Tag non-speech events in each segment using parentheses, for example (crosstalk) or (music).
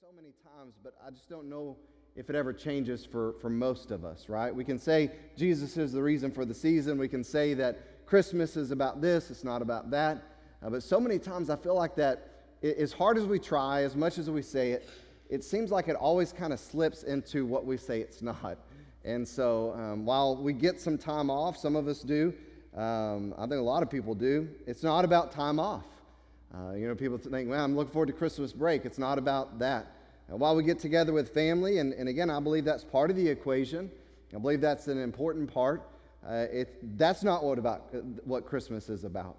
so many times, but I just don't know if it ever changes for, for most of us, right? We can say Jesus is the reason for the season. We can say that Christmas is about this, it's not about that. Uh, but so many times I feel like that, it, as hard as we try, as much as we say it, it seems like it always kind of slips into what we say it's not. And so um, while we get some time off, some of us do, um, I think a lot of people do, it's not about time off. Uh, you know, people think, well, I'm looking forward to Christmas break. It's not about that. And while we get together with family, and, and again, I believe that's part of the equation, I believe that's an important part. Uh, it, that's not what, about, what Christmas is about.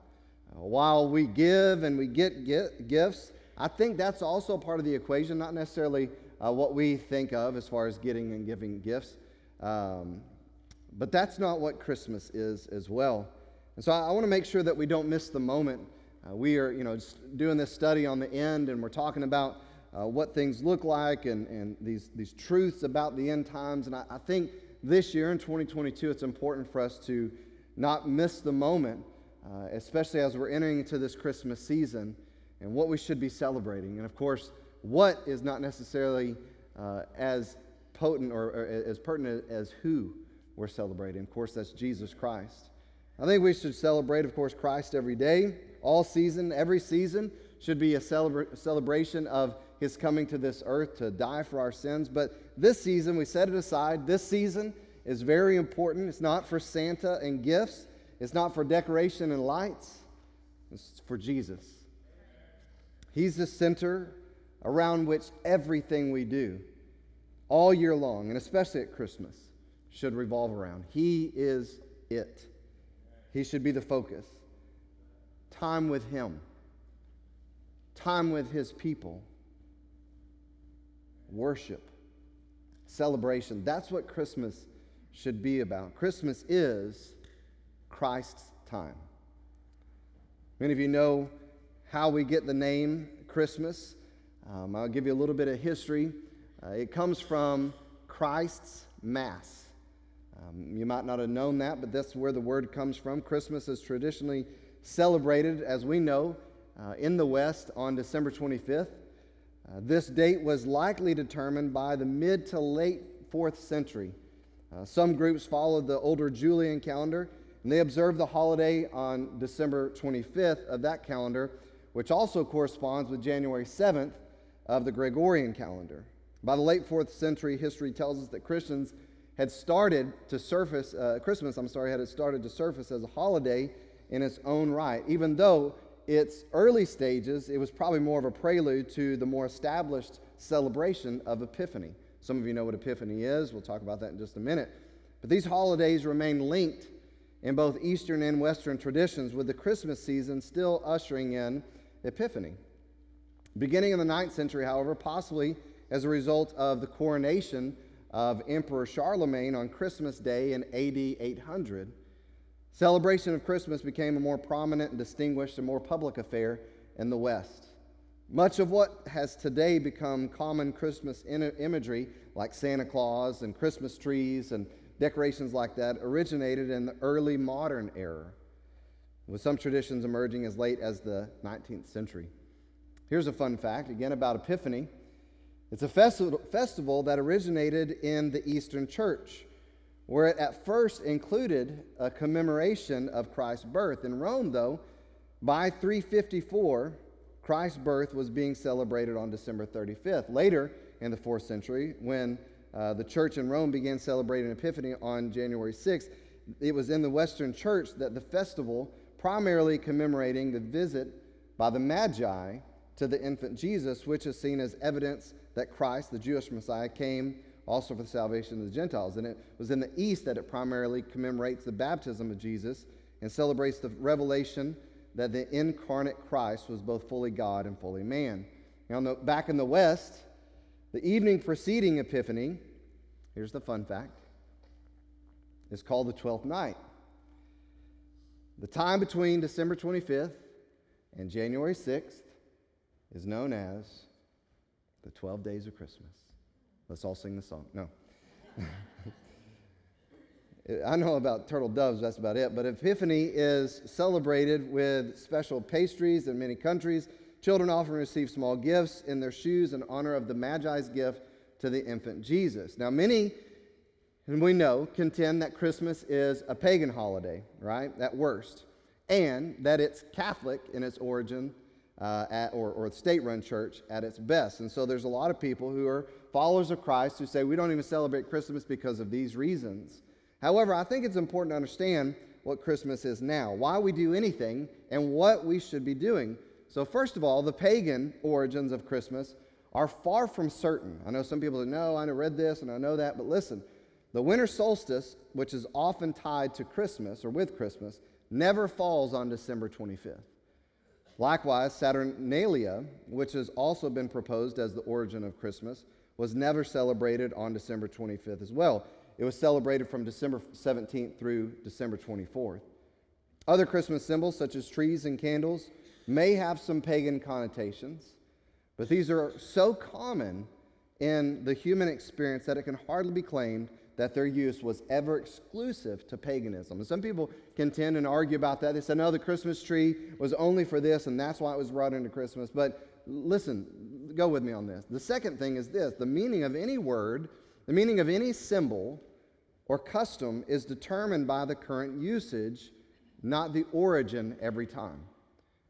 Uh, while we give and we get, get gifts, I think that's also part of the equation, not necessarily uh, what we think of as far as getting and giving gifts. Um, but that's not what Christmas is as well. And so I, I want to make sure that we don't miss the moment uh, we are, you know, doing this study on the end, and we're talking about uh, what things look like and, and these, these truths about the end times. And I, I, think this year in 2022, it's important for us to not miss the moment, uh, especially as we're entering into this Christmas season and what we should be celebrating. And of course, what is not necessarily uh, as potent or, or as pertinent as who we're celebrating. Of course, that's Jesus Christ. I think we should celebrate, of course, Christ every day all season, every season should be a celebra- celebration of his coming to this earth to die for our sins. But this season, we set it aside. This season is very important. It's not for Santa and gifts, it's not for decoration and lights, it's for Jesus. He's the center around which everything we do all year long, and especially at Christmas, should revolve around. He is it. He should be the focus time with Him, time with His people, worship, celebration. That's what Christmas should be about. Christmas is Christ's time. Many of you know how we get the name Christmas. Um, I'll give you a little bit of history. Uh, it comes from Christ's Mass. Um, you might not have known that, but that's where the word comes from. Christmas is traditionally celebrated, as we know, uh, in the West on December 25th. Uh, this date was likely determined by the mid to late 4th century. Uh, some groups followed the older Julian calendar, and they observed the holiday on December 25th of that calendar, which also corresponds with January 7th of the Gregorian calendar. By the late 4th century, history tells us that Christians had started to surface, uh, Christmas, I'm sorry, had it started to surface as a holiday in its own right, even though its early stages, it was probably more of a prelude to the more established celebration of Epiphany. Some of you know what Epiphany is. We'll talk about that in just a minute. But these holidays remain linked in both Eastern and Western traditions, with the Christmas season still ushering in Epiphany. Beginning in the 9th century, however, possibly as a result of the coronation of Emperor Charlemagne on Christmas Day in AD 800, Celebration of Christmas became a more prominent and distinguished and more public affair in the West. Much of what has today become common Christmas imagery, like Santa Claus and Christmas trees and decorations like that, originated in the early modern era, with some traditions emerging as late as the 19th century. Here's a fun fact again about Epiphany it's a festi- festival that originated in the Eastern Church where it at first included a commemoration of Christ's birth. In Rome, though, by 354, Christ's birth was being celebrated on December 35th. Later in the fourth century, when uh, the church in Rome began celebrating Epiphany on January 6th, it was in the Western church that the festival, primarily commemorating the visit by the Magi to the infant Jesus, which is seen as evidence that Christ, the Jewish Messiah, came also for the salvation of the Gentiles. And it was in the East that it primarily commemorates the baptism of Jesus and celebrates the revelation that the incarnate Christ was both fully God and fully man. Now, the, back in the West, the evening preceding Epiphany, here's the fun fact, is called the 12th night. The time between December 25th and January 6th is known as the 12 days of Christmas. Let's all sing the song. No. (laughs) I know about turtle doves, that's about it. But Epiphany is celebrated with special pastries in many countries, children often receive small gifts in their shoes in honor of the Magi's gift to the infant Jesus. Now, many, and we know, contend that Christmas is a pagan holiday, right? At worst, and that it's Catholic in its origin uh, at, or, or state run church at its best. And so there's a lot of people who are followers of Christ who say we don't even celebrate Christmas because of these reasons. However, I think it's important to understand what Christmas is now, why we do anything, and what we should be doing. So, first of all, the pagan origins of Christmas are far from certain. I know some people say, no, I read this and I know that, but listen, the winter solstice, which is often tied to Christmas or with Christmas, never falls on December 25th. Likewise, Saturnalia, which has also been proposed as the origin of Christmas, was never celebrated on December 25th as well. It was celebrated from December 17th through December 24th. Other Christmas symbols, such as trees and candles, may have some pagan connotations, but these are so common in the human experience that it can hardly be claimed that their use was ever exclusive to paganism. And some people contend and argue about that. They say, no, the Christmas tree was only for this, and that's why it was brought into Christmas. But listen, go with me on this. The second thing is this the meaning of any word, the meaning of any symbol or custom is determined by the current usage, not the origin every time.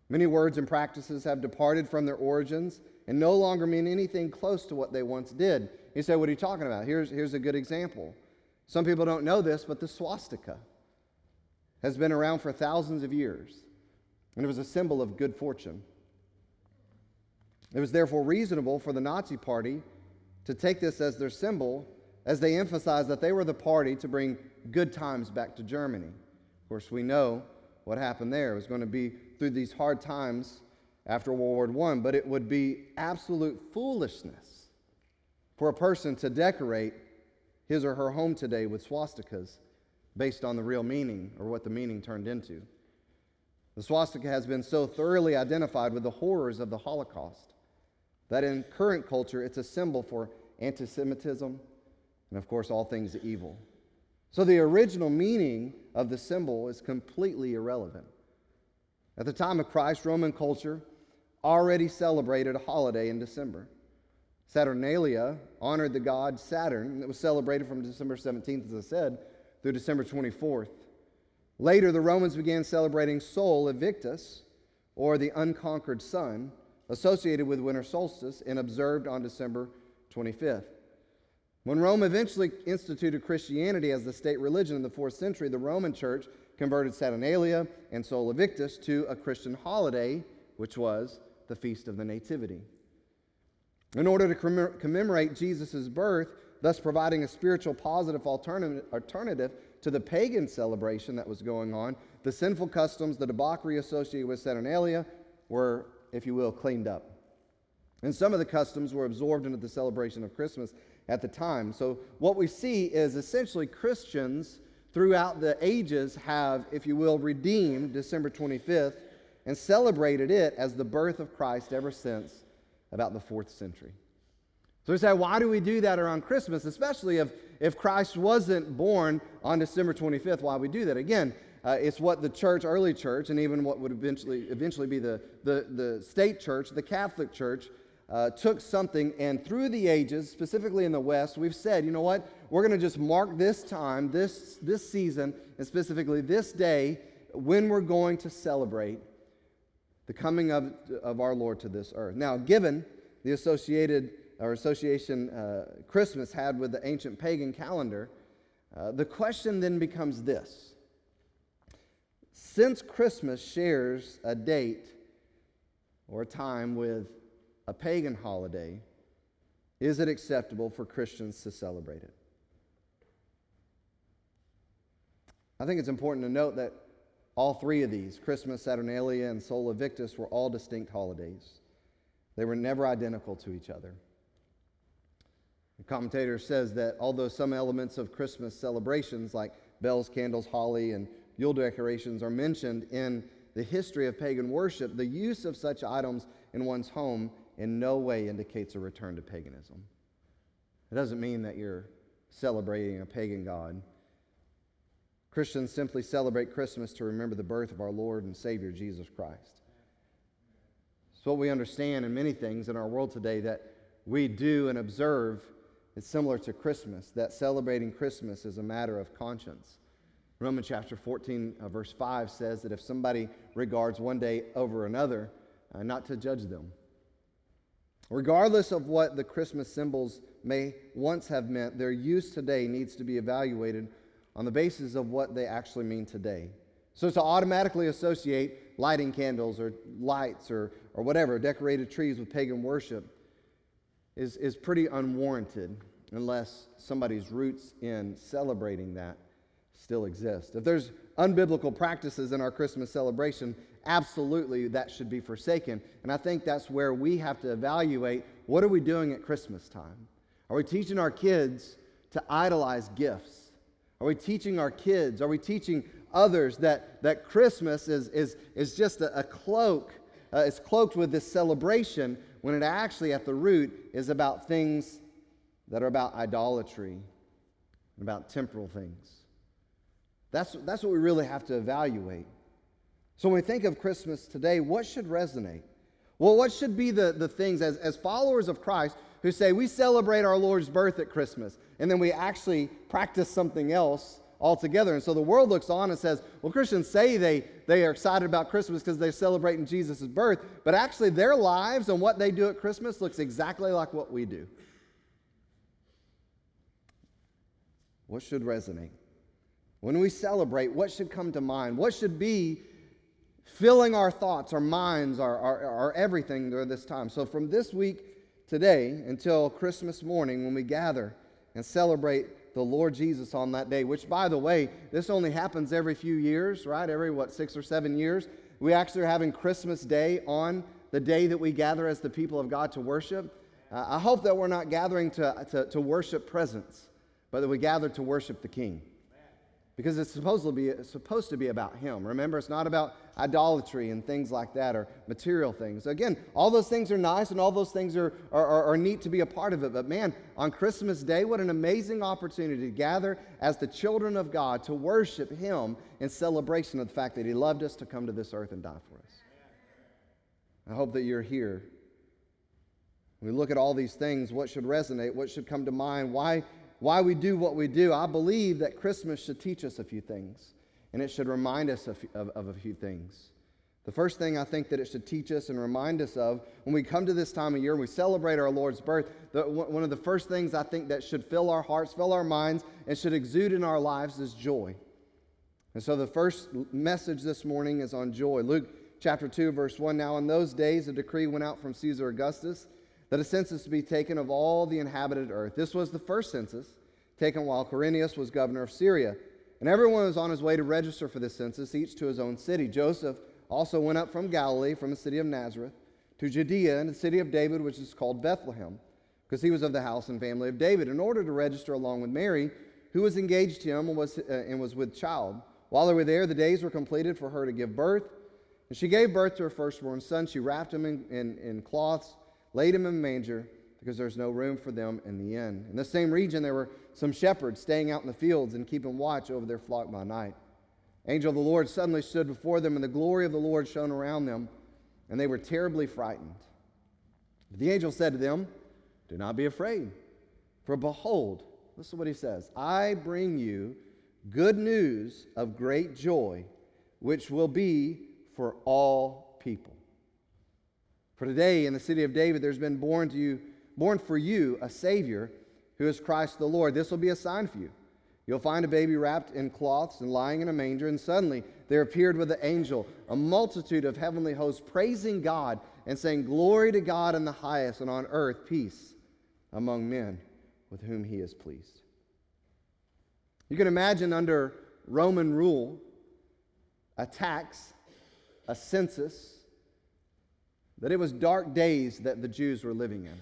Many words and practices have departed from their origins and no longer mean anything close to what they once did. You say, What are you talking about? Here's, here's a good example. Some people don't know this, but the swastika has been around for thousands of years, and it was a symbol of good fortune. It was therefore reasonable for the Nazi Party to take this as their symbol as they emphasized that they were the party to bring good times back to Germany. Of course, we know what happened there. It was going to be through these hard times after World War I, but it would be absolute foolishness for a person to decorate his or her home today with swastikas based on the real meaning or what the meaning turned into. The swastika has been so thoroughly identified with the horrors of the Holocaust that in current culture it's a symbol for anti Semitism and, of course, all things evil. So the original meaning of the symbol is completely irrelevant. At the time of Christ, Roman culture already celebrated a holiday in December. Saturnalia honored the god Saturn. It was celebrated from December 17th, as I said, through December 24th. Later, the Romans began celebrating Sol Invictus, or the unconquered sun, associated with winter solstice and observed on December 25th. When Rome eventually instituted Christianity as the state religion in the fourth century, the Roman church converted Saturnalia and Sol Invictus to a Christian holiday, which was the Feast of the Nativity. In order to commemorate Jesus' birth, thus providing a spiritual positive alternative to the pagan celebration that was going on, the sinful customs, the debauchery associated with Saturnalia were, if you will, cleaned up. And some of the customs were absorbed into the celebration of Christmas at the time. So, what we see is essentially Christians throughout the ages have, if you will, redeemed December 25th and celebrated it as the birth of Christ ever since about the fourth century. So we say, why do we do that around Christmas, especially if, if Christ wasn't born on December 25th? Why we do that? Again, uh, it's what the church, early church, and even what would eventually, eventually be the, the, the state church, the Catholic Church, uh, took something and through the ages, specifically in the West, we've said, you know what? We're going to just mark this time, this, this season, and specifically this day when we're going to celebrate the coming of, of our Lord to this earth. Now, given the associated or association uh, Christmas had with the ancient pagan calendar, uh, the question then becomes this Since Christmas shares a date or a time with a pagan holiday, is it acceptable for Christians to celebrate it? I think it's important to note that all three of these, Christmas, Saturnalia, and Sol Invictus, were all distinct holidays. They were never identical to each other. The commentator says that although some elements of Christmas celebrations, like bells, candles, holly, and Yule decorations, are mentioned in the history of pagan worship, the use of such items in one's home in no way indicates a return to paganism. It doesn't mean that you're celebrating a pagan God. Christians simply celebrate Christmas to remember the birth of our Lord and Savior Jesus Christ. It's what we understand in many things in our world today that we do and observe is similar to Christmas, that celebrating Christmas is a matter of conscience. Romans chapter 14, uh, verse 5 says that if somebody regards one day over another, uh, not to judge them. Regardless of what the Christmas symbols may once have meant, their use today needs to be evaluated on the basis of what they actually mean today. So to automatically associate lighting candles or lights or, or whatever, decorated trees with pagan worship is, is pretty unwarranted unless somebody's roots in celebrating that still exist. If there's unbiblical practices in our Christmas celebration, absolutely that should be forsaken. And I think that's where we have to evaluate what are we doing at Christmas time? Are we teaching our kids to idolize gifts? Are we teaching our kids? Are we teaching others that, that Christmas is, is, is just a, a cloak? Uh, it's cloaked with this celebration when it actually, at the root, is about things that are about idolatry, and about temporal things. That's, that's what we really have to evaluate. So when we think of Christmas today, what should resonate? Well, what should be the, the things as, as followers of Christ who say we celebrate our Lord's birth at Christmas, and then we actually practice something else altogether. And so the world looks on and says, well, Christians say they, they are excited about Christmas because they're celebrating Jesus' birth, but actually their lives and what they do at Christmas looks exactly like what we do. What should resonate? When we celebrate, what should come to mind? What should be filling our thoughts, our minds, our, our, our everything during this time? So, from this week today until Christmas morning, when we gather and celebrate the Lord Jesus on that day, which, by the way, this only happens every few years, right? Every, what, six or seven years? We actually are having Christmas Day on the day that we gather as the people of God to worship. Uh, I hope that we're not gathering to, to, to worship presents but that we gather to worship the King. Because it's supposed to, be, supposed to be about Him. Remember, it's not about idolatry and things like that or material things. Again, all those things are nice and all those things are, are, are, are neat to be a part of it. But man, on Christmas Day, what an amazing opportunity to gather as the children of God to worship Him in celebration of the fact that He loved us to come to this earth and die for us. I hope that you're here we look at all these things, what should resonate, what should come to mind, why why we do what we do, I believe that Christmas should teach us a few things, and it should remind us of, of, of, a few things. The first thing I think that it should teach us and remind us of when we come to this time of year and we celebrate our Lord's birth, the, one of the first things I think that should fill our hearts, fill our minds, and should exude in our lives is joy. And so the first message this morning is on joy. Luke chapter 2, verse 1. Now, in those days, a decree went out from Caesar Augustus that a census be taken of all the inhabited earth. This was the first census taken while Quirinius was governor of Syria. And everyone was on his way to register for this census, each to his own city. Joseph also went up from Galilee, from the city of Nazareth, to Judea, in the city of David, which is called Bethlehem, because he was of the house and family of David, in order to register along with Mary, who was engaged to him and was, uh, and was with child. While they were there, the days were completed for her to give birth. And she gave birth to her firstborn son. She wrapped him in, in, in cloths laid him in a manger because there's no room for them in the inn. In the same region, there were some shepherds staying out in the fields and keeping watch over their flock by night. Angel of the Lord suddenly stood before them, and the glory of the Lord shone around them, and they were terribly frightened. The angel said to them, Do not be afraid, for behold, listen to what he says I bring you good news of great joy, which will be for all people. For today in the city of David there's been born to you born for you a savior who is Christ the Lord. This will be a sign for you. You'll find a baby wrapped in cloths and lying in a manger and suddenly there appeared with the angel a multitude of heavenly hosts praising God and saying glory to God in the highest and on earth peace among men with whom he is pleased. You can imagine under Roman rule a tax, a census, that it was dark days that the Jews were living in.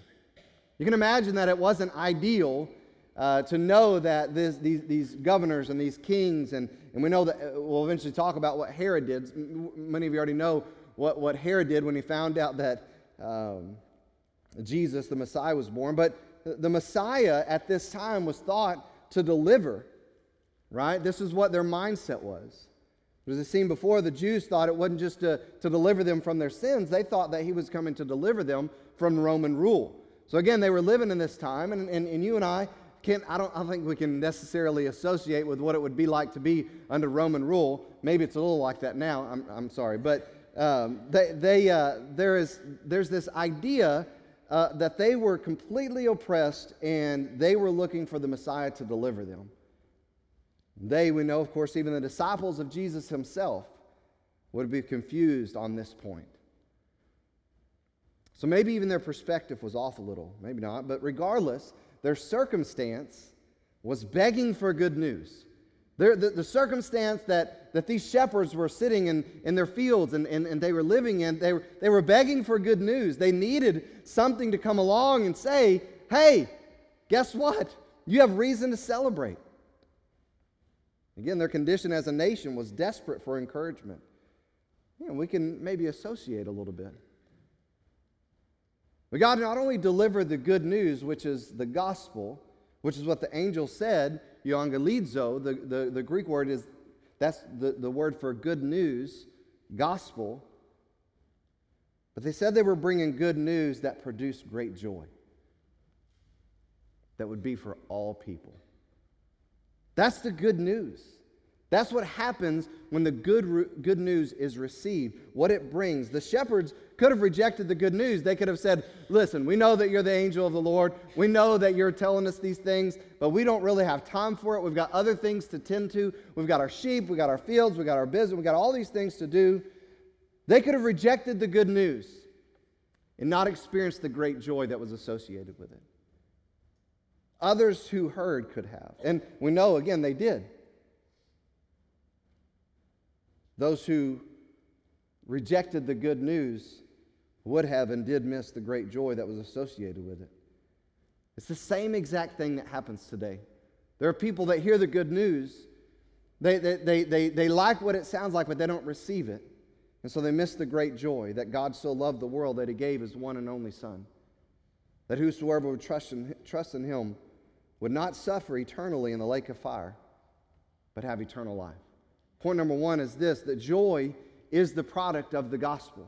You can imagine that it wasn't ideal uh, to know that this, these, these governors and these kings, and, and we know that uh, we'll eventually talk about what Herod did. Many of you already know what, what Herod did when he found out that um, Jesus, the Messiah, was born. But the Messiah at this time was thought to deliver, right? This is what their mindset was. As I've seen before, the Jews thought it wasn't just to, to deliver them from their sins, they thought that he was coming to deliver them from Roman rule. So again, they were living in this time, and, and, and you and I can't, I don't, I think we can necessarily associate with what it would be like to be under Roman rule. Maybe it's a little like that now, I'm, I'm sorry. But um, they, they, uh, there is, there's this idea uh, that they were completely oppressed and they were looking for the Messiah to deliver them. They, we know, of course, even the disciples of Jesus himself would be confused on this point. So maybe even their perspective was off a little, maybe not, but regardless, their circumstance was begging for good news. The, the, circumstance that, that these shepherds were sitting in, in their fields and, and, and they were living in, they were, they were begging for good news. They needed something to come along and say, hey, guess what? You have reason to celebrate. Again, their condition as a nation was desperate for encouragement. You know, we can maybe associate a little bit. But God not only delivered the good news, which is the gospel, which is what the angel said, euangelizo, the, the, the Greek word is, that's the, the word for good news, gospel. But they said they were bringing good news that produced great joy, that would be for all people. That's the good news. That's what happens when the good, good news is received, what it brings. The shepherds could have rejected the good news. They could have said, Listen, we know that you're the angel of the Lord. We know that you're telling us these things, but we don't really have time for it. We've got other things to tend to. We've got our sheep, we've got our fields, we've got our business, we've got all these things to do. They could have rejected the good news and not experienced the great joy that was associated with it. Others who heard could have. And we know, again, they did. Those who rejected the good news would have and did miss the great joy that was associated with it. It's the same exact thing that happens today. There are people that hear the good news, they, they, they, they, they like what it sounds like, but they don't receive it. And so they miss the great joy that God so loved the world that he gave his one and only Son. That whosoever would trust in, trust in him would not suffer eternally in the lake of fire, but have eternal life. Point number one is this that joy is the product of the gospel.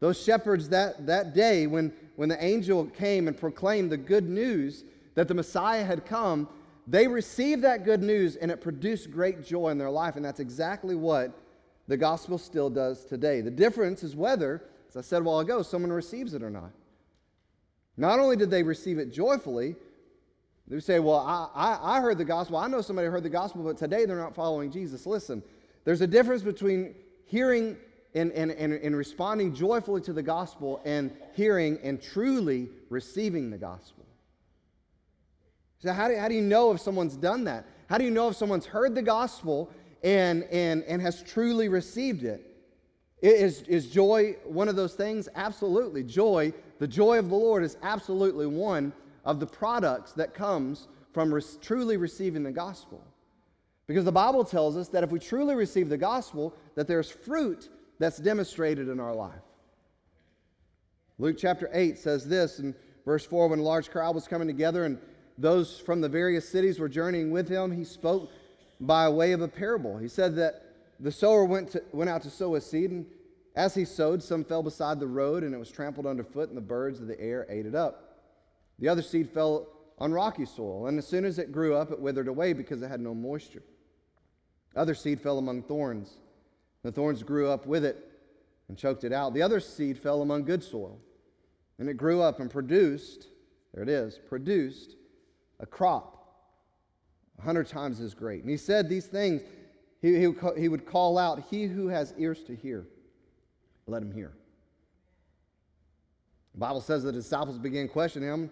Those shepherds that, that day, when, when the angel came and proclaimed the good news that the Messiah had come, they received that good news and it produced great joy in their life. And that's exactly what the gospel still does today. The difference is whether, as I said a while ago, someone receives it or not. Not only did they receive it joyfully, they say, Well, I, I, I heard the gospel. I know somebody heard the gospel, but today they're not following Jesus. Listen, there's a difference between hearing and, and, and, and responding joyfully to the gospel and hearing and truly receiving the gospel. So, how do, how do you know if someone's done that? How do you know if someone's heard the gospel and, and, and has truly received it? Is, is joy one of those things? Absolutely. Joy, the joy of the Lord, is absolutely one of the products that comes from res- truly receiving the gospel. Because the Bible tells us that if we truly receive the gospel, that there's fruit that's demonstrated in our life. Luke chapter 8 says this in verse 4 when a large crowd was coming together and those from the various cities were journeying with him, he spoke by way of a parable. He said that the sower went, to, went out to sow his seed, and as he sowed, some fell beside the road, and it was trampled underfoot, and the birds of the air ate it up. The other seed fell on rocky soil, and as soon as it grew up, it withered away because it had no moisture. Other seed fell among thorns. The thorns grew up with it and choked it out. The other seed fell among good soil, and it grew up and produced, there it is, produced a crop a hundred times as great. And he said these things, he, he, he would call out, He who has ears to hear, let him hear. The Bible says the disciples began questioning him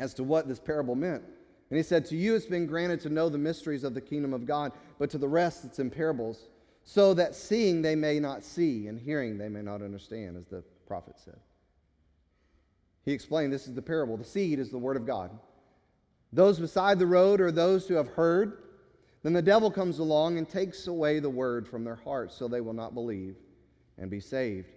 as to what this parable meant. And he said, To you it's been granted to know the mysteries of the kingdom of God, but to the rest it's in parables, so that seeing they may not see, and hearing they may not understand, as the prophet said. He explained this is the parable. The seed is the word of God. Those beside the road are those who have heard. Then the devil comes along and takes away the word from their hearts, so they will not believe and be saved.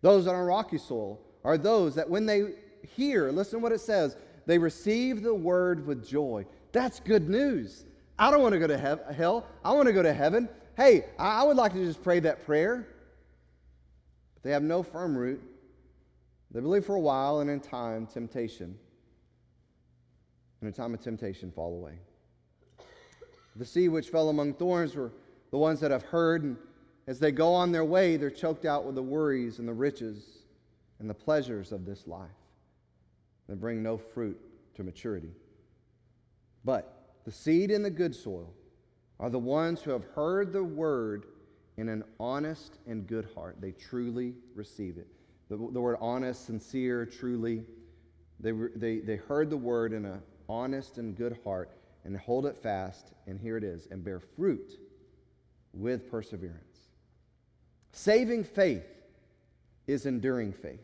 Those on a rocky soil are those that when they hear, listen to what it says, they receive the word with joy. That's good news. I don't want to go to hell. I want to go to heaven. hey, I would like to just pray that prayer. But they have no firm root. They believe for a while, and in time, temptation. In a time of temptation, fall away. The seed which fell among thorns were the ones that have heard, and as they go on their way, they're choked out with the worries and the riches and the pleasures of this life. They bring no fruit to maturity. But the seed in the good soil are the ones who have heard the word in an honest and good heart. They truly receive it. The, the word honest, sincere, truly, they, they, they heard the word in an honest and good heart and hold it fast, and here it is, and bear fruit with perseverance. Saving faith is enduring faith.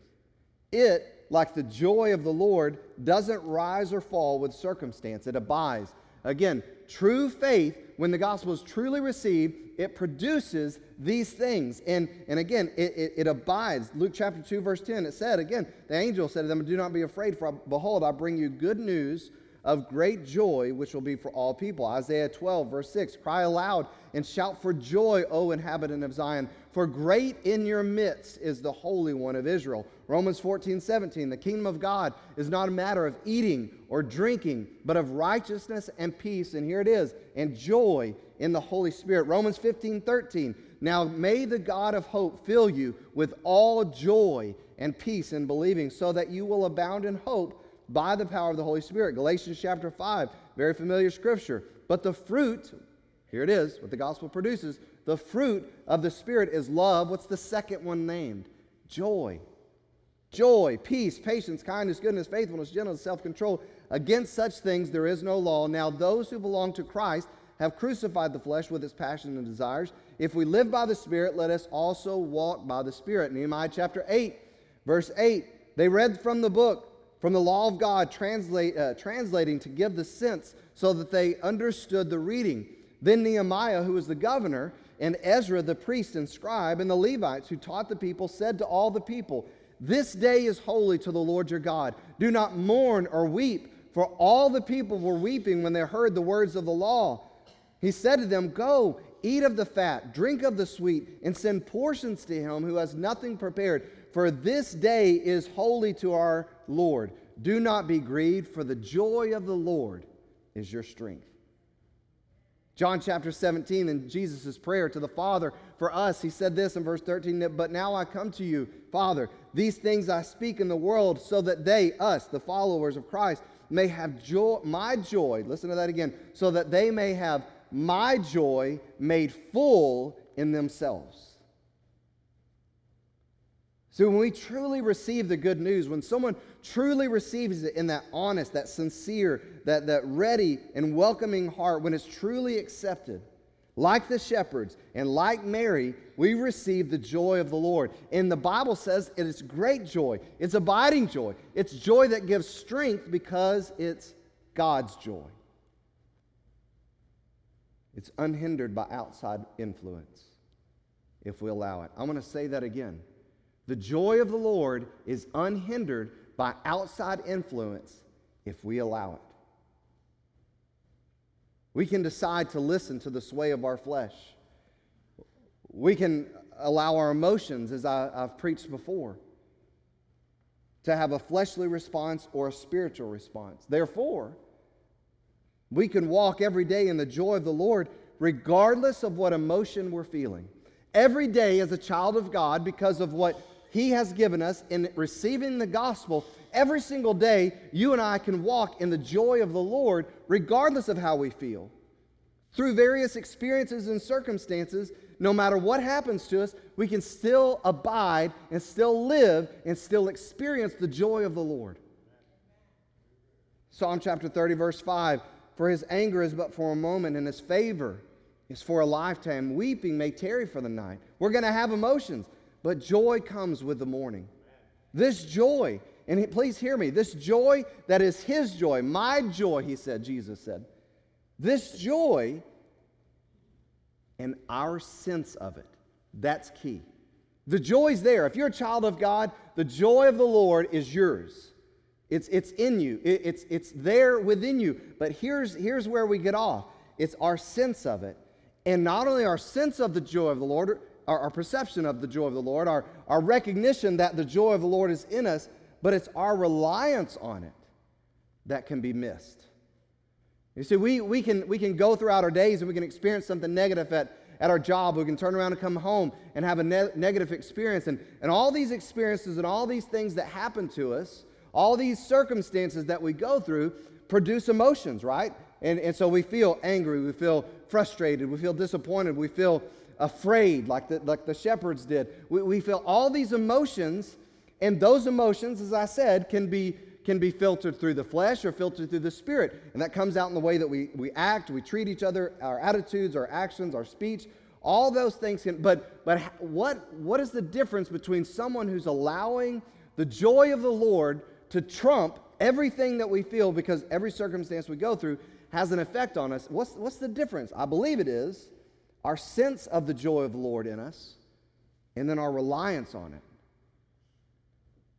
It, like the joy of the Lord, doesn't rise or fall with circumstance, it abides. Again, true faith, when the gospel is truly received, it produces these things. And, and again, it, it, it, abides. Luke chapter 2, verse 10, it said, again, the angel said to them, Do not be afraid, for behold, I bring you good news of great joy, which will be for all people. Isaiah 12, verse 6 Cry aloud and shout for joy, O inhabitant of Zion, for great in your midst is the Holy One of Israel. Romans 14, 17 The kingdom of God is not a matter of eating or drinking, but of righteousness and peace. And here it is, and joy in the Holy Spirit. Romans 15, 13 Now may the God of hope fill you with all joy and peace in believing, so that you will abound in hope by the power of the Holy Spirit. Galatians chapter 5, very familiar scripture. But the fruit, here it is, what the gospel produces, the fruit of the Spirit is love. What's the second one named? Joy. Joy, peace, patience, kindness, goodness, faithfulness, gentleness, self control. Against such things there is no law. Now, those who belong to Christ have crucified the flesh with its passions and desires. If we live by the Spirit, let us also walk by the Spirit. Nehemiah chapter 8, verse 8. They read from the book from the law of God, translate, uh, translating to give the sense so that they understood the reading. Then Nehemiah, who was the governor, and Ezra, the priest and scribe, and the Levites who taught the people, said to all the people, This day is holy to the Lord your God. Do not mourn or weep, for all the people were weeping when they heard the words of the law. He said to them, Go, eat of the fat, drink of the sweet, and send portions to him who has nothing prepared for this day is holy to our Lord. Do not be grieved, for the joy of the Lord is your strength. John chapter 17, in Jesus' prayer to the Father for us, he said this in verse 13 But now I come to you, Father, these things I speak in the world, so that they, us, the followers of Christ, may have joy, my joy. Listen to that again. So that they may have my joy made full in themselves. So when we truly receive the good news, when someone truly receives it in that honest, that sincere, that, that ready and welcoming heart, when it's truly accepted, like the shepherds and like Mary, we receive the joy of the Lord. And the Bible says it is great joy. It's abiding joy. It's joy that gives strength because it's God's joy. It's unhindered by outside influence if we allow it. I'm going to say that again. The joy of the Lord is unhindered by outside influence if we allow it. We can decide to listen to the sway of our flesh. We can allow our emotions, as I, have preached before, to have a fleshly response or a spiritual response. Therefore, we can walk every day in the joy of the Lord regardless of what emotion we're feeling. Every day, as a child of God, because of what he has given us in receiving the gospel, every single day, you and I can walk in the joy of the Lord regardless of how we feel. Through various experiences and circumstances, no matter what happens to us, we can still abide and still live and still experience the joy of the Lord. Psalm chapter 30, verse 5 For his anger is but for a moment, and his favor is for a lifetime. Weeping may tarry for the night. We're going to have emotions but joy comes with the morning. This joy, and please hear me, this joy that is His joy, my joy, He said, Jesus said, this joy and our sense of it, that's key. The joy's there. If you're a child of God, the joy of the Lord is yours. It's, it's in you, it, it's, it's there within you. But here's, here's where we get off it's our sense of it And not only our sense of the joy of the Lord, our, our perception of the joy of the Lord, our, our recognition that the joy of the Lord is in us, but it's our reliance on it that can be missed. You see, we, we, can, we can go throughout our days and we can experience something negative at, at our job. We can turn around and come home and have a ne- negative experience. And, and all these experiences and all these things that happen to us, all these circumstances that we go through, produce emotions, right? And, and so we feel angry, we feel frustrated, we feel disappointed, we feel afraid, like the, like the shepherds did. We, we feel all these emotions, and those emotions, as I said, can be, can be filtered through the flesh or filtered through the spirit. And that comes out in the way that we, we act, we treat each other, our attitudes, our actions, our speech. All those things can, but, but what, what is the difference between someone who's allowing the joy of the Lord to trump everything that we feel because every circumstance we go through has an effect on us. What's, what's the difference? I believe it is our sense of the joy of the Lord in us and then our reliance on it.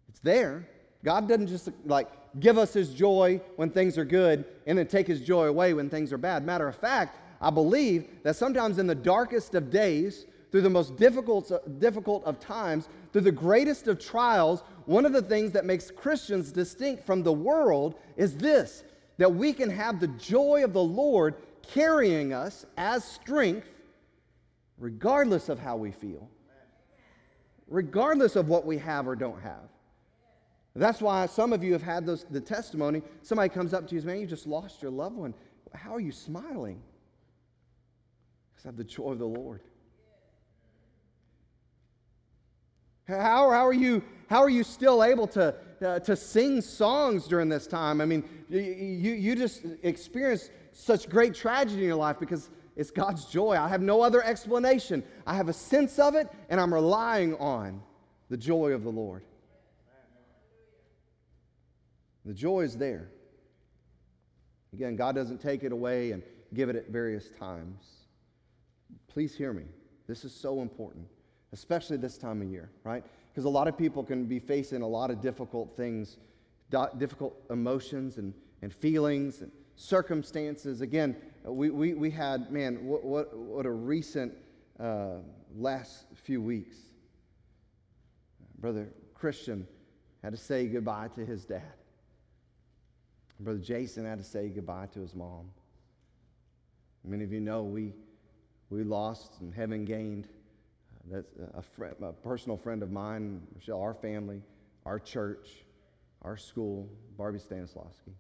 It's there. God doesn't just like give us his joy when things are good and then take his joy away when things are bad. Matter of fact, I believe that sometimes in the darkest of days, through the most difficult, difficult of times, through the greatest of trials, one of the things that makes Christians distinct from the world is this that we can have the joy of the Lord carrying us as strength, regardless of how we feel, regardless of what we have or don't have. That's why some of you have had those, the testimony. Somebody comes up to you and says, Man, you just lost your loved one. How are you smiling? Because I have the joy of the Lord. How, how, are you, how are you still able to, uh, to sing songs during this time? I mean, you, you, you just experienced such great tragedy in your life because it's God's joy. I have no other explanation. I have a sense of it, and I'm relying on the joy of the Lord. The joy is there. Again, God doesn't take it away and give it at various times. Please hear me. This is so important especially this time of year, right? Because a lot of people can be facing a lot of difficult things, difficult emotions and, and feelings and circumstances. Again, we, we, we had, man, what, what, what a recent uh, last few weeks. Brother Christian had to say goodbye to his dad. Brother Jason had to say goodbye to his mom. Many of you know we, we lost and haven't gained that's a, friend, a personal friend of mine, Michelle, our family, our church, our school, Barbie Stanislawski.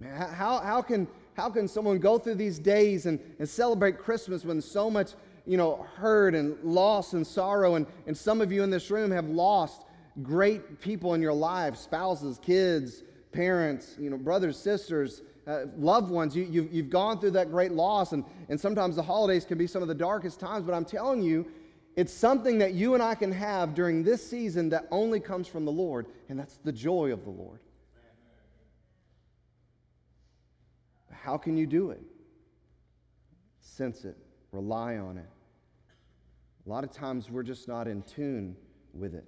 Man, how, how, can, how can someone go through these days and, and celebrate Christmas when so much, you know, hurt and loss and sorrow, and, and some of you in this room have lost great people in your lives, spouses, kids, parents, you know, brothers, sisters, uh, loved ones, you, you've, you've gone through that great loss, and, and sometimes the holidays can be some of the darkest times, but I'm telling you, it's something that you and I can have during this season that only comes from the Lord, and that's the joy of the Lord. How can you do it? Sense it, rely on it. A lot of times we're just not in tune with it.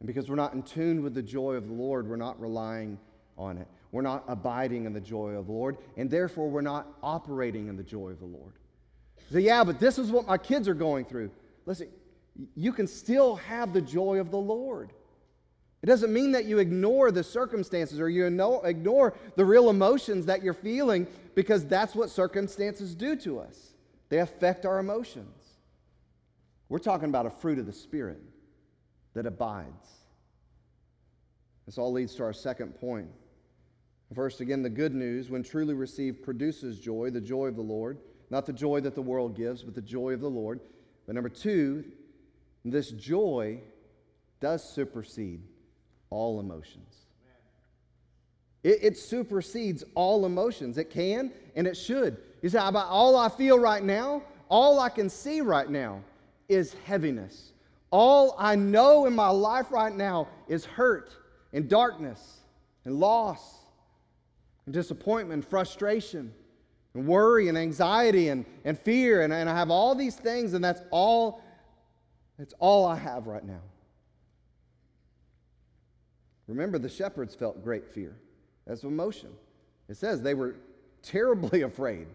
And because we're not in tune with the joy of the Lord, we're not relying on it. We're not abiding in the joy of the Lord, and therefore we're not operating in the joy of the Lord. So, yeah, but this is what my kids are going through. Listen, you can still have the joy of the Lord. It doesn't mean that you ignore the circumstances or you ignore the real emotions that you're feeling because that's what circumstances do to us. They affect our emotions. We're talking about a fruit of the Spirit that abides. This all leads to our second point. First, again, the good news, when truly received, produces joy, the joy of the Lord. Not the joy that the world gives, but the joy of the Lord. But number two, this joy does supersede all emotions. It, it, supersedes all emotions. It can and it should. You say, about all I feel right now, all I can see right now is heaviness. All I know in my life right now is hurt and darkness and loss and disappointment, and frustration, and worry and anxiety and, and fear. And, and I have all these things, and that's all, that's all I have right now. Remember, the shepherds felt great fear. That's emotion. It says they were terribly (laughs) afraid.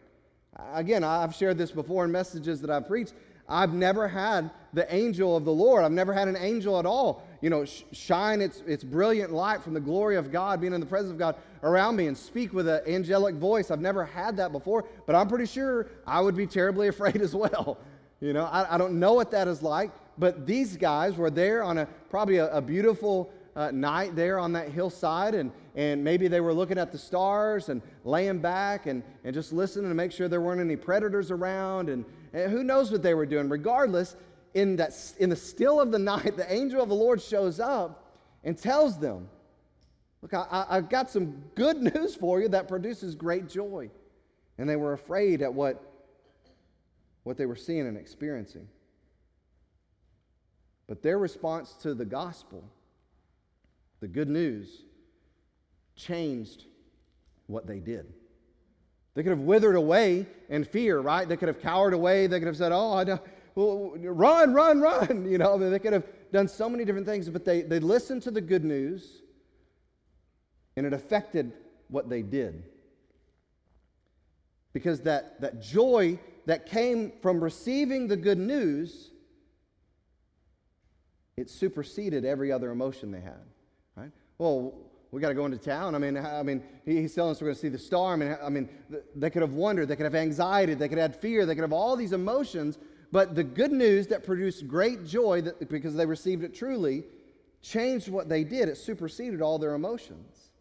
Again, I've shared this before in messages that I've preached. I've never had the angel of the Lord. I've never had an angel at all, you know, sh- shine its, its brilliant light from the glory of God, being in the presence of God around me and speak with an angelic voice. I've never had that before, but I'm pretty sure I would be terribly (laughs) afraid as well. You know, I, I don't know what that is like, but these guys were there on a probably a, a beautiful uh, night there on that hillside, and, and maybe they were looking at the stars and laying back and, and just listening to make sure there weren't any predators around, and, and who knows what they were doing. Regardless, in, that, in the still of the (laughs) night, the angel of the Lord shows up and tells them, Look, I, I've got some good (laughs) news for you that produces great joy. And they were afraid at what, what they were seeing and experiencing. But their response to the gospel the good news changed what they did. They could have withered away in fear, right? They could have cowered away. They could have said, Oh, I don't, well, run, run, run. (laughs) You know, they could have done so many different things, but they, they listened to the good news and it affected what they did. Because that, that joy that came from receiving the good news, it superseded every other emotion they had well, we got to go into town. I mean, I mean, he's telling us we're going to see the star. I mean, I mean, they could have wondered, they could have anxiety, they could have fear, they could have all these emotions. But the good news that produced great joy, that, because they received it truly, changed what they did. It superseded all their emotions.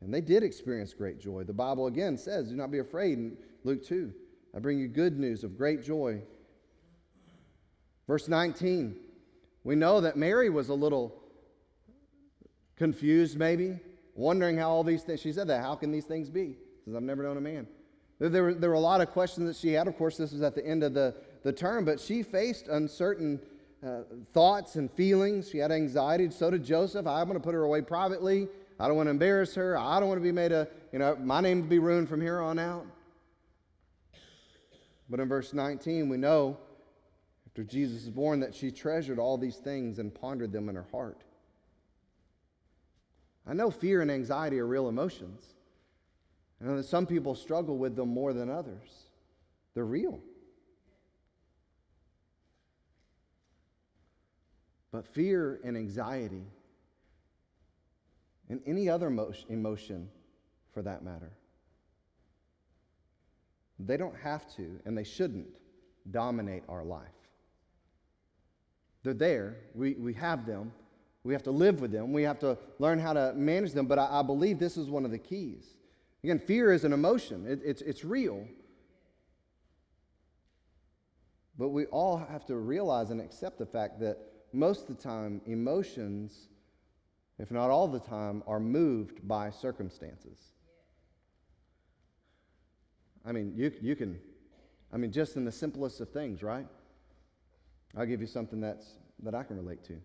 And they did experience great joy. The Bible again says, "Do not be afraid." In Luke two, I bring you good news of great joy. Verse 19, we know that Mary was a little confused maybe, wondering how all these things, she said that, how can these things be? Because I've never known a man. There were, there were a lot of questions that she had. Of course, this was at the end of the, the term, but she faced uncertain uh, thoughts and feelings. She had anxiety. So did Joseph. I'm going to put her away privately. I don't want to embarrass her. I don't want to be made a, you know, my name to be ruined from here on out. But in verse 19, we know after Jesus is born that she treasured all these things and pondered them in her heart. I know fear and anxiety are real emotions. I know that some people struggle with them more than others. They're real. But fear and anxiety, and any other emotion for that matter, they don't have to and they shouldn't dominate our life. They're there, we, we have them, we have to live with them. We have to learn how to manage them. But I, I believe this is one of the keys. Again, fear is an emotion, it, it's, it's real. But we all have to realize and accept the fact that most of the time, emotions, if not all the time, are moved by circumstances. I mean, you, you can, I mean, just in the simplest of things, right? I'll give you something that's, that I can relate to.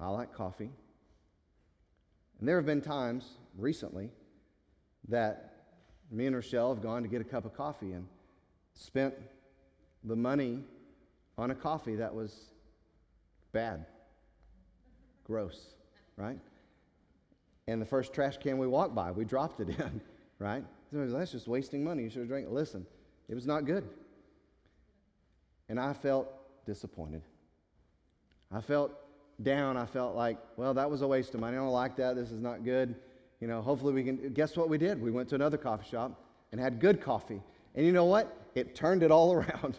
I like coffee. And there have been times recently that me and Rochelle have gone to get a cup of coffee and spent the money on a coffee that was bad, gross, right? And the first trash can we walked by, we dropped it in, (laughs) right? Somebody that's just wasting money. You should have drank it. Listen, it was not good. And I felt disappointed. I felt down, I felt like, well, that was a waste of money. I don't like that. This is not good. You know, hopefully we can. Guess what we did? We went to another coffee shop and had good coffee. And you know what? It turned it all (laughs) around.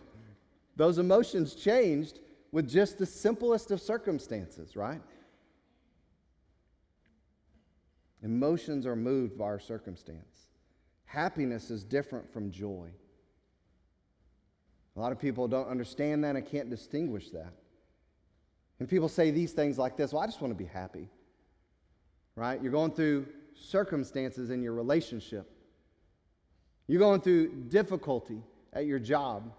Those emotions changed with just the simplest of circumstances, right? Emotions are moved by our circumstance. Happiness is different from joy. A lot of people don't understand that and can't distinguish that. And people say these things like this well, I just want to be happy. Right? You're going through circumstances in your relationship, you're going through difficulty at your job.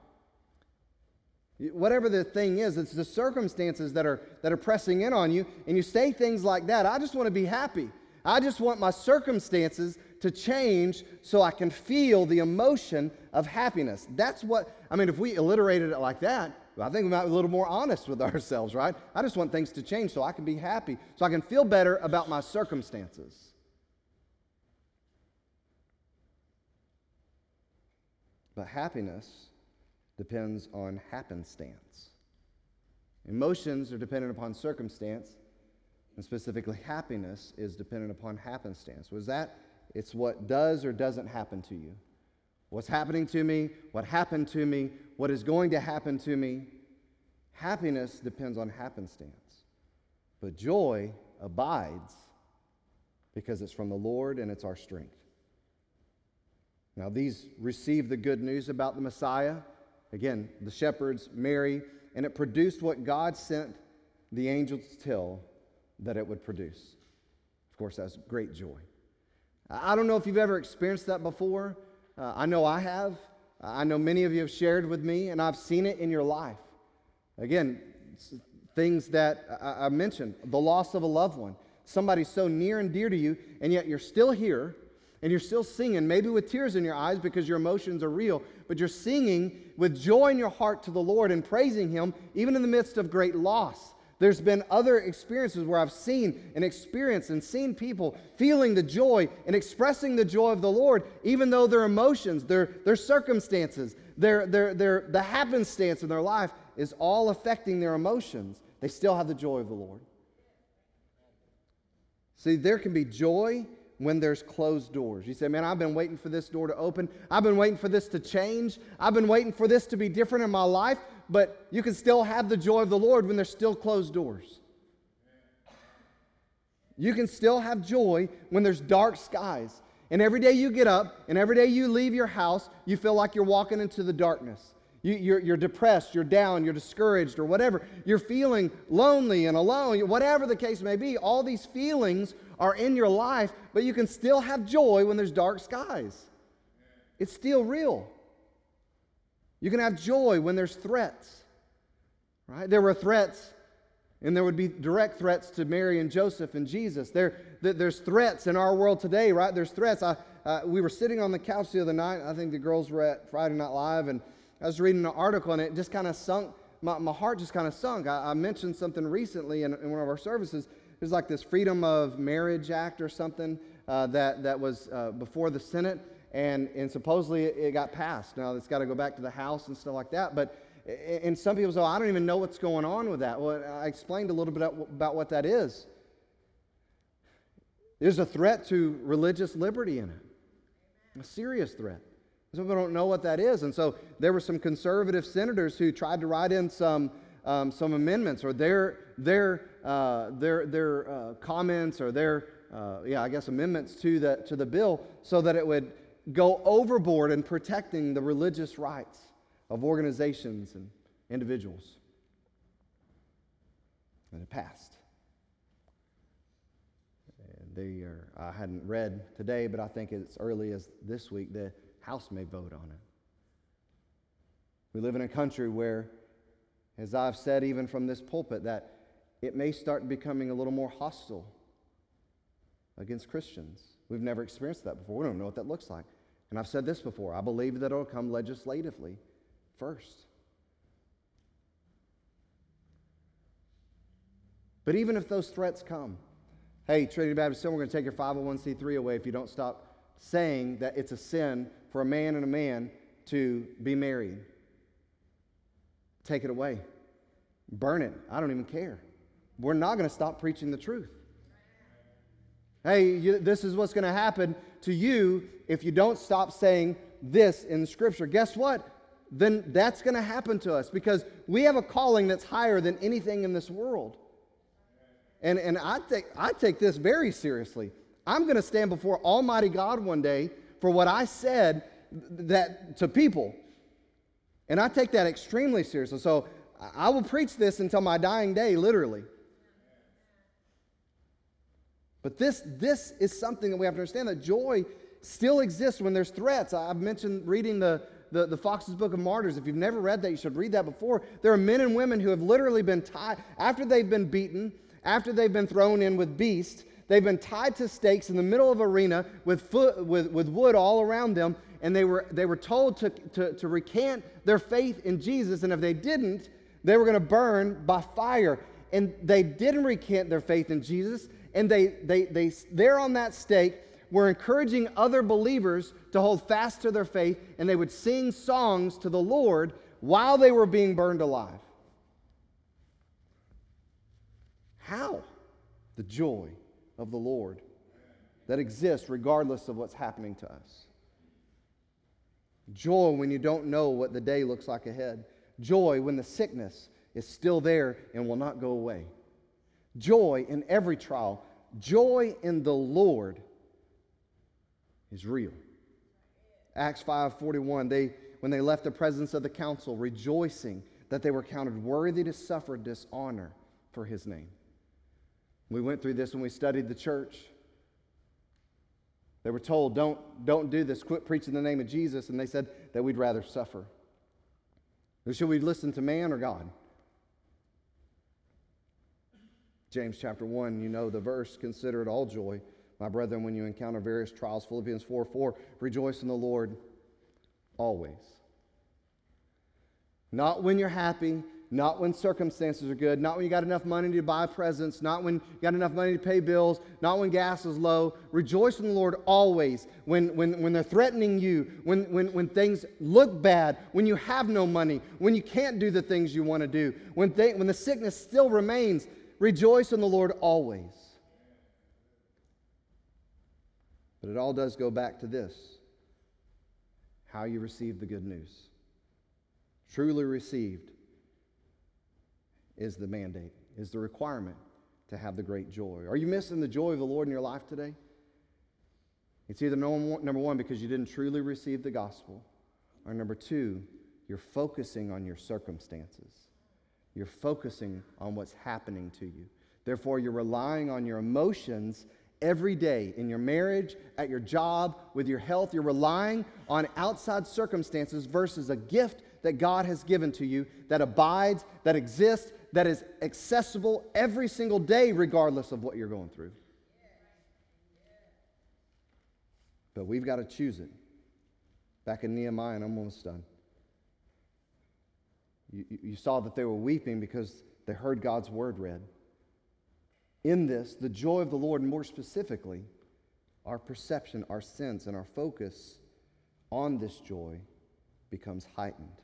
Whatever the thing is, it's the circumstances that are, that are pressing in on you, and you say things like that. I just want to be happy. I just want my circumstances to change so I can feel the emotion of happiness. That's what, I mean, if we alliterated it like that, I think we might be a little more honest with (laughs) ourselves, right? I just want things to change so I can be happy, so I can feel better about my circumstances. But happiness depends on happenstance. Emotions are dependent upon circumstance, and specifically happiness is dependent upon happenstance. Was that? It's what does or doesn't happen to you. What's happening to me, what happened to me, what is going to happen to me. Happiness depends on happenstance. But joy abides because it's from the Lord and it's our strength. Now, these receive the good news about the Messiah. Again, the shepherds, Mary, and it produced what God sent the angels to tell that it would produce. Of course, that's great joy. I don't know if you've ever experienced that before. Uh, I know I have. I know many of you have shared with me, and I've seen it in your life. Again, things that I, I mentioned the loss of a loved one, somebody so near and dear to you, and yet you're still here and you're still singing, maybe with tears in your eyes because your emotions are real, but you're singing with joy in your heart to the Lord and praising Him, even in the midst of great loss. There's been other experiences where I've seen and experienced and seen people feeling the joy and expressing the joy of the Lord, even though their emotions, their, their circumstances, their, their, their, the happenstance in their life is all affecting their emotions. They still have the joy of the Lord. See, there can be joy when there's closed doors. You say, Man, I've been waiting for this door to open. I've been waiting for this to change. I've been waiting for this to be different in my life but you can still have the joy of the Lord when there's still closed doors. You can still have joy when there's dark skies. And every day you get up and every day you leave your house, you feel like you're walking into the darkness. You, are depressed, you're down, you're discouraged, or whatever. You're feeling lonely and alone, whatever the case may be. All these feelings are in your life, but you can still have joy when there's dark skies. It's still real. You can have joy when there's threats. Right? There were threats, and there would be direct threats to Mary and Joseph and Jesus. There, there's threats in our world today, right? There's threats. I, uh, we were sitting on the couch the other night. I think the girls were at Friday Night Live, and I was reading an article, and it just kind of sunk. My, my heart just kind of sunk. I, I, mentioned something recently in, in, one of our services. There's like this Freedom of Marriage Act or something uh, that, that was uh, before the Senate and, and supposedly it got passed. Now it's got to go back to the House and stuff like that. But and some people say, I don't even know what's going on with that. Well, I explained a little bit about what that is. There's a threat to religious liberty in it, a serious threat. Some people don't know what that is. And so there were some conservative senators who tried to write in some, um, some amendments or their, their, uh, their, their uh, comments or their, uh, yeah, I guess amendments to the, to the bill so that it would go overboard in protecting the religious rights of organizations and individuals. And it passed. And they are, I hadn't read today, but I think as early as this week, the House may vote on it. We live in a country where, as I've said even from this pulpit, that it may start becoming a little more hostile against Christians. We've never experienced that before. We don't know what that looks like. And I've said this before I believe that it'll come legislatively first. But even if those threats come, hey, Trinity Baptist we're going to take your 501c3 away if you don't stop saying that it's a sin for a man and a man to be married. Take it away. Burn it. I don't even care. We're not going to stop preaching the truth. Hey, you, this is what's going to happen to you if you don't stop saying this in scripture. Guess what? Then that's going to happen to us because we have a calling that's higher than anything in this world. And, and I, take, I take this very seriously. I'm going to stand before Almighty God one day for what I said that to people. And I take that extremely seriously. So I will preach this until my dying day, literally. But this, this is something that we have to understand that joy still exists when there's threats. I've mentioned reading the, the, the Foxe's Book of Martyrs. If you've never read that, you should read that before. There are men and women who have literally been tied, after they've been beaten, after they've been thrown in with beasts, they've been tied to stakes in the middle of arena with, foot, with, with wood all around them, and they were, they were told to, to, to recant their faith in Jesus, and if they didn't, they were going to burn by fire. And they didn't recant their faith in Jesus, and they, they, they, they're on that stake were encouraging other believers to hold fast to their faith, and they would sing songs to the Lord while they were being burned alive. How? The joy of the Lord that exists regardless of what's happening to us. Joy when you don't know what the day looks like ahead. Joy when the sickness is still there and will not go away. Joy in every trial. Joy in the Lord is real. Acts 5:41 they when they left the presence of the council rejoicing that they were counted worthy to suffer dishonor for his name. We went through this when we studied the church. They were told, don't, don't do this, quit preaching the name of Jesus, and they said that we'd rather suffer. should we listen to man or God? James chapter 1, you know the verse, consider it all joy, my brethren, when you encounter various trials. Philippians 4 4, rejoice in the Lord always. Not when you're happy, not when circumstances are good, not when you got enough money to buy presents, not when you got enough money to pay bills, not when gas is low. Rejoice in the Lord always. When, when, when they're threatening you, when, when, when things look bad, when you have no money, when you can't do the things you want to do, when, they, when the sickness still remains, rejoice in the Lord always. But it all does go back to this how you receive the good news. Truly received is the mandate, is the requirement to have the great joy. Are you missing the joy of the Lord in your life today? It's either number one, because you didn't truly receive the gospel, or number two, you're focusing on your circumstances. You're focusing on what's happening to you. Therefore, you're relying on your emotions every day in your marriage, at your job, with your health. You're relying on outside circumstances versus a gift that God has given to you that abides, that exists, that is accessible every single day, regardless of what you're going through. But we've got to choose it. Back in Nehemiah, and I'm almost done. You, you saw that they were weeping because they heard God's word read. In this, the joy of the Lord, more specifically, our perception, our sense, and our focus on this joy becomes heightened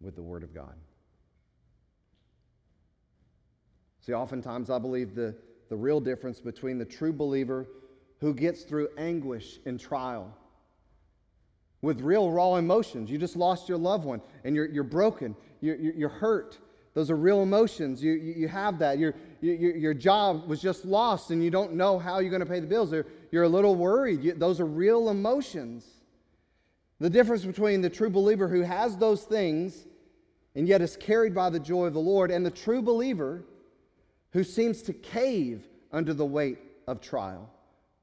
with the Word of God. See, oftentimes I believe the, the real difference between the true believer who gets through anguish and trial with real raw emotions. You just lost your loved one and you're, you're broken, you're, you're hurt. Those are real emotions. You, you, you have that. Your, your, your job was just lost and you don't know how you're going to pay the bills. You're, you're a little worried. You, those are real emotions. The difference between the true believer who has those things and yet is carried by the joy of the Lord and the true believer who seems to cave under the weight of trial,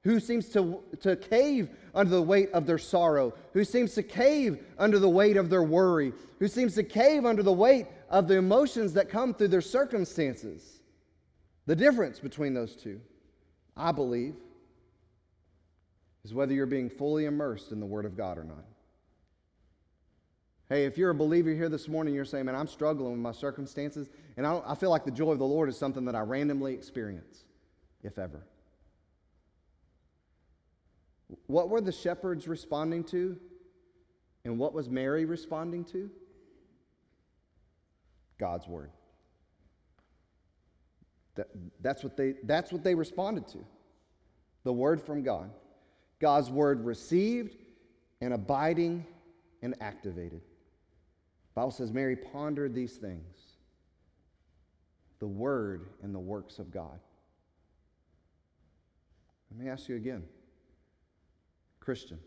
who seems to, to cave under the weight of their sorrow, who seems to cave under the weight of their worry, who seems to cave under the weight of the emotions that come through their circumstances. The difference between those two, I believe, is whether you're being fully immersed in the Word of God or not. Hey, if you're a believer here this morning, you're saying, man, I'm struggling with my circumstances, and I, I feel like the joy of the Lord is something that I randomly experience, if ever. What were the shepherds responding to? And what was Mary responding to? God's word. That, that's, what they, that's what they responded to. The word from God. God's word received and abiding and activated. Bible says Mary pondered these things, the word and the works of God. Let me ask you again. Christian,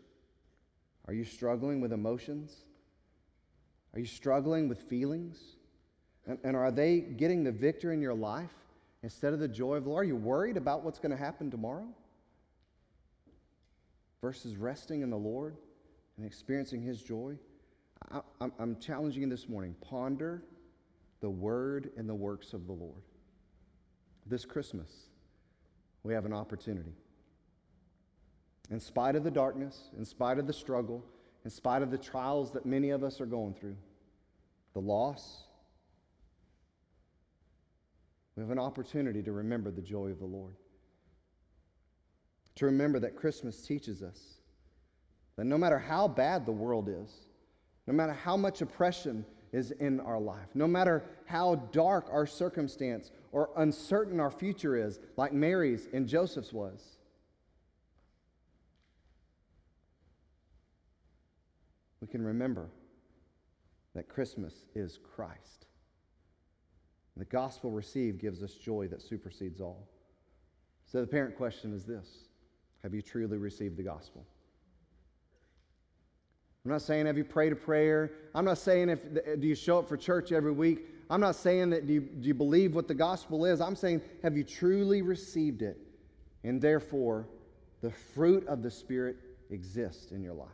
are you struggling with emotions? Are you struggling with feelings? And, and are they getting the victory in your life instead of the joy of the Lord? Are you worried about what's going to happen tomorrow? Versus resting in the Lord and experiencing His joy? I, am challenging you this morning. Ponder the word and the works of the Lord. This Christmas, we have an opportunity. In spite of the darkness, in spite of the struggle, in spite of the trials that many of us are going through, the loss, we have an opportunity to remember the joy of the Lord. to remember that Christmas teaches us that no matter how bad the world is, no matter how much oppression is in our life, no matter how dark our circumstance or uncertain our future is, like Mary's and Joseph's was, we can remember that Christmas is Christ. The gospel received gives us joy that supersedes all. So the parent question is this Have you truly received the gospel? I'm not saying have you prayed a prayer. I'm not saying if do you show up for church every week. I'm not saying that do you, do you believe what the gospel is. I'm saying have you truly received it? And therefore, the fruit of the Spirit exists in your life.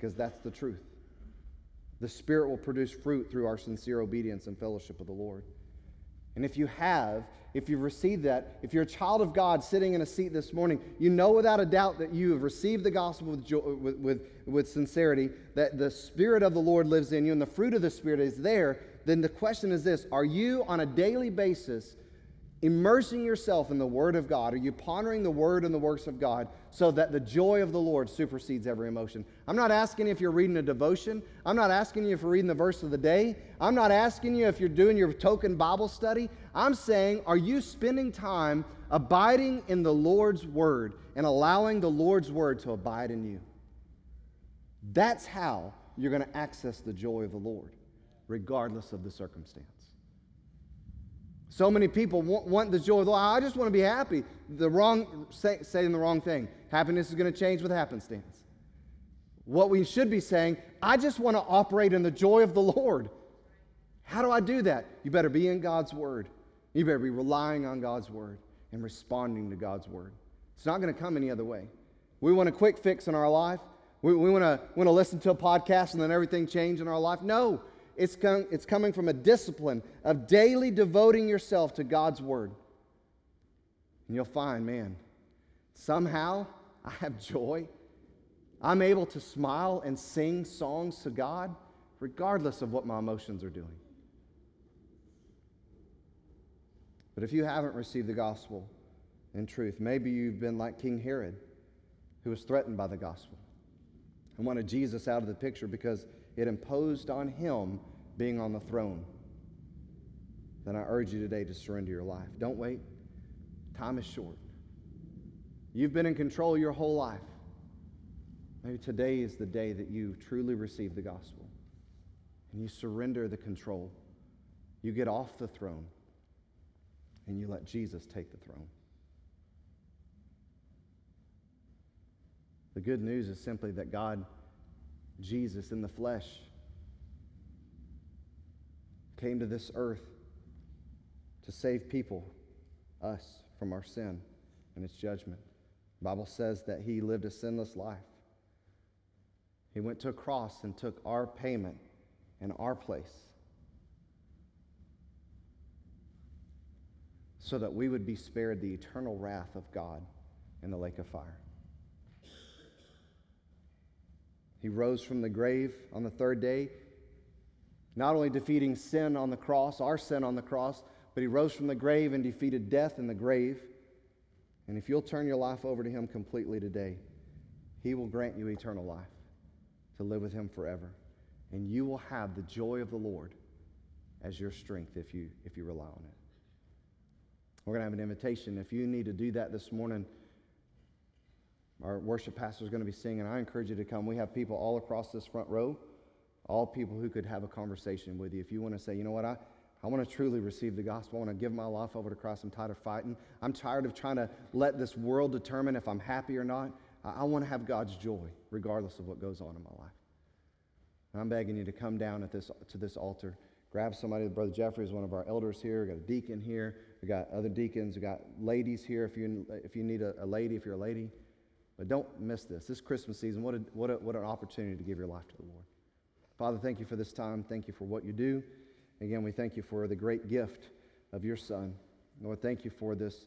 Because that's the truth. The Spirit will produce fruit through our sincere obedience and fellowship with the Lord. And if you have, if you've received that, if you're a child of God sitting in a seat this morning, you know without a doubt that you have received the gospel with, joy, with, with, with sincerity, that the Spirit of the Lord lives in you and the fruit of the Spirit is there, then the question is this Are you on a daily basis immersing yourself in the Word of God? Are you pondering the Word and the works of God so that the joy of the Lord supersedes every emotion? I'm not asking if you're reading a devotion. I'm not asking you if you're reading the verse of the day. I'm not asking you if you're doing your token Bible study. I'm saying, are you spending time abiding in the Lord's Word and allowing the Lord's Word to abide in you? That's how you're going to access the joy of the Lord, regardless of the circumstance. So many people want, want, the joy of the Lord. I just want to be happy. The wrong, say, saying the wrong thing. Happiness is going to change with happenstance. What we should be saying, I just want to operate in the joy of the Lord. How do I do that? You better be in God's Word. You better be relying on God's Word and responding to God's Word. It's not going to come any other way. We want a quick fix in our life. We, we want to want to listen to a podcast and then everything change in our life. No, it's, com- it's coming from a discipline of daily devoting yourself to God's Word. And you'll find, man, somehow I have joy. I'm able to smile and sing songs to God regardless of what my emotions are doing. But if you haven't received the gospel in truth, maybe you've been like King Herod, who was threatened by the gospel and wanted Jesus out of the picture because it imposed on him being on the throne, then I urge you today to surrender your life. Don't wait. Time is short. You've been in control your whole life. Maybe today is the day that you truly receive the gospel and you surrender the control. You get off the throne and you let Jesus take the throne. The good news is simply that God, Jesus in the flesh, came to this earth to save people, us, from our sin and its judgment. The Bible says that he lived a sinless life. He went to a cross and took our payment in our place so that we would be spared the eternal wrath of God in the lake of fire. He rose from the grave on the third day not only defeating sin on the cross, our sin on the cross, but he rose from the grave and defeated death in the grave. And if you'll turn your life over to him completely today, he will grant you eternal life to live with him forever. And you will have the joy of the Lord as your strength if you, if you rely on it. We're going to have an invitation. If you need to do that this morning, our worship pastor is going to be singing. I encourage you to come. We have people all across this front row all people who could have a conversation with you. If you want to say, you know what, I, I want to truly receive the gospel. I want to give my life over to Christ. I'm tired of fighting. I'm tired of trying to let this world determine if I'm happy or not. I, I want to have God's joy, regardless of what goes on in my life. I'm begging you to come down at this, to this altar. Grab somebody. Brother Jeffrey is one of our elders here. We've got a deacon here. we got other deacons. we got ladies here if you, if you need a, a lady, if you're a lady. But don't miss this. This Christmas season, what, a, what, a, what an opportunity to give your life to the Lord. Father, thank you for this time. Thank you for what you do. Again, we thank you for the great gift of your Son. Lord, thank you for this,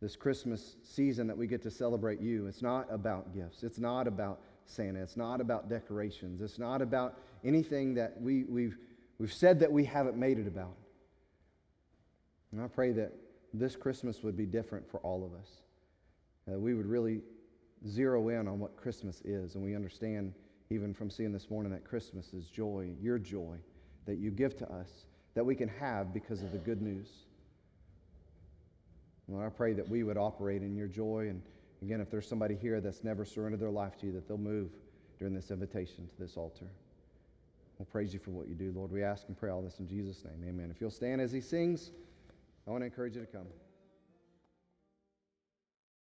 this Christmas season that we get to celebrate you. It's not about gifts, it's not about Santa, it's not about decorations, it's not about anything that we, we've, we've said that we haven't made it about. And I pray that this Christmas would be different for all of us. that we would really zero in on what Christmas is. And we understand, even from seeing this morning, that Christmas is joy, your joy that you give to us, that we can have because of the good news. Lord, I pray that we would operate in your joy. And again, if there's somebody here that's never surrendered their life to you, that they'll move during this invitation to this altar. We'll praise you for what you do, Lord. We ask and pray all this in Jesus' name. Amen. If you'll stand as he sings, I want to encourage you to come.